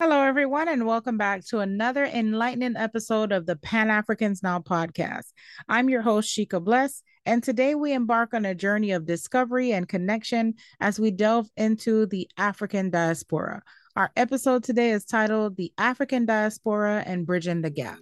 Hello, everyone, and welcome back to another enlightening episode of the Pan Africans Now podcast. I'm your host, Sheka Bless, and today we embark on a journey of discovery and connection as we delve into the African diaspora. Our episode today is titled The African Diaspora and Bridging the Gap.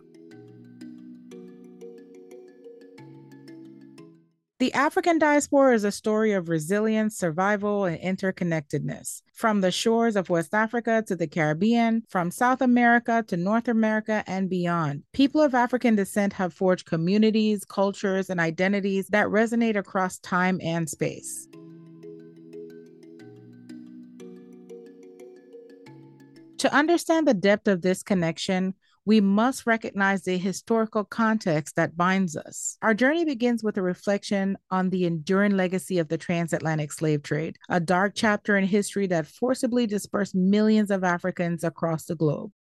The African diaspora is a story of resilience, survival, and interconnectedness. From the shores of West Africa to the Caribbean, from South America to North America and beyond, people of African descent have forged communities, cultures, and identities that resonate across time and space. To understand the depth of this connection, we must recognize the historical context that binds us. Our journey begins with a reflection on the enduring legacy of the transatlantic slave trade, a dark chapter in history that forcibly dispersed millions of Africans across the globe.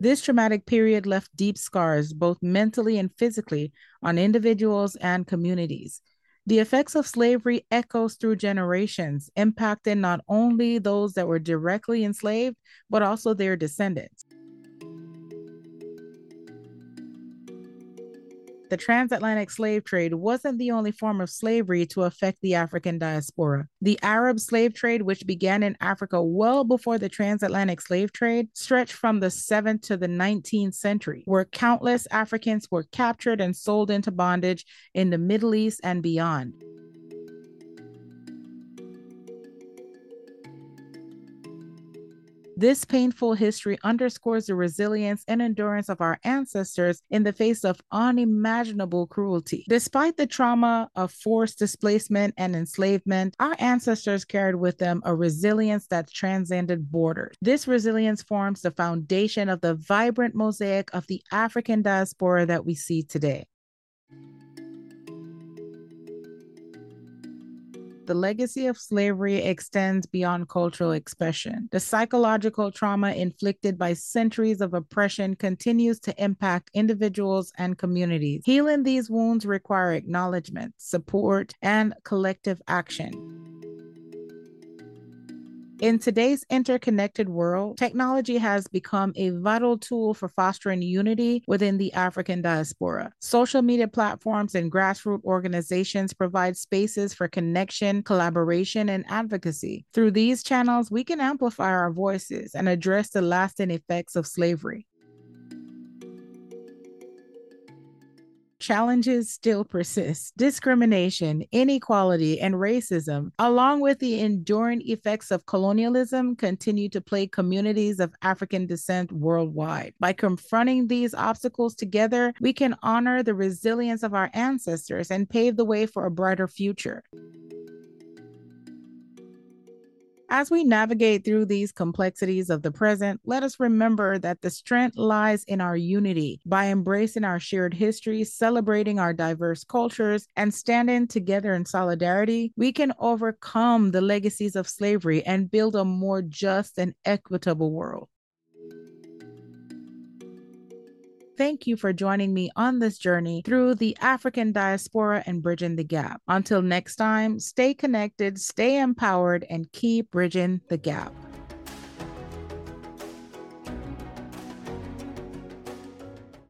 This traumatic period left deep scars, both mentally and physically, on individuals and communities. The effects of slavery echoes through generations, impacting not only those that were directly enslaved, but also their descendants. The transatlantic slave trade wasn't the only form of slavery to affect the African diaspora. The Arab slave trade, which began in Africa well before the transatlantic slave trade, stretched from the 7th to the 19th century, where countless Africans were captured and sold into bondage in the Middle East and beyond. This painful history underscores the resilience and endurance of our ancestors in the face of unimaginable cruelty. Despite the trauma of forced displacement and enslavement, our ancestors carried with them a resilience that transcended borders. This resilience forms the foundation of the vibrant mosaic of the African diaspora that we see today. The legacy of slavery extends beyond cultural expression. The psychological trauma inflicted by centuries of oppression continues to impact individuals and communities. Healing these wounds require acknowledgement, support, and collective action. In today's interconnected world, technology has become a vital tool for fostering unity within the African diaspora. Social media platforms and grassroots organizations provide spaces for connection, collaboration, and advocacy. Through these channels, we can amplify our voices and address the lasting effects of slavery. Challenges still persist. Discrimination, inequality, and racism, along with the enduring effects of colonialism, continue to plague communities of African descent worldwide. By confronting these obstacles together, we can honor the resilience of our ancestors and pave the way for a brighter future. As we navigate through these complexities of the present, let us remember that the strength lies in our unity by embracing our shared history, celebrating our diverse cultures, and standing together in solidarity. We can overcome the legacies of slavery and build a more just and equitable world. Thank you for joining me on this journey through the African diaspora and bridging the gap. Until next time, stay connected, stay empowered, and keep bridging the gap.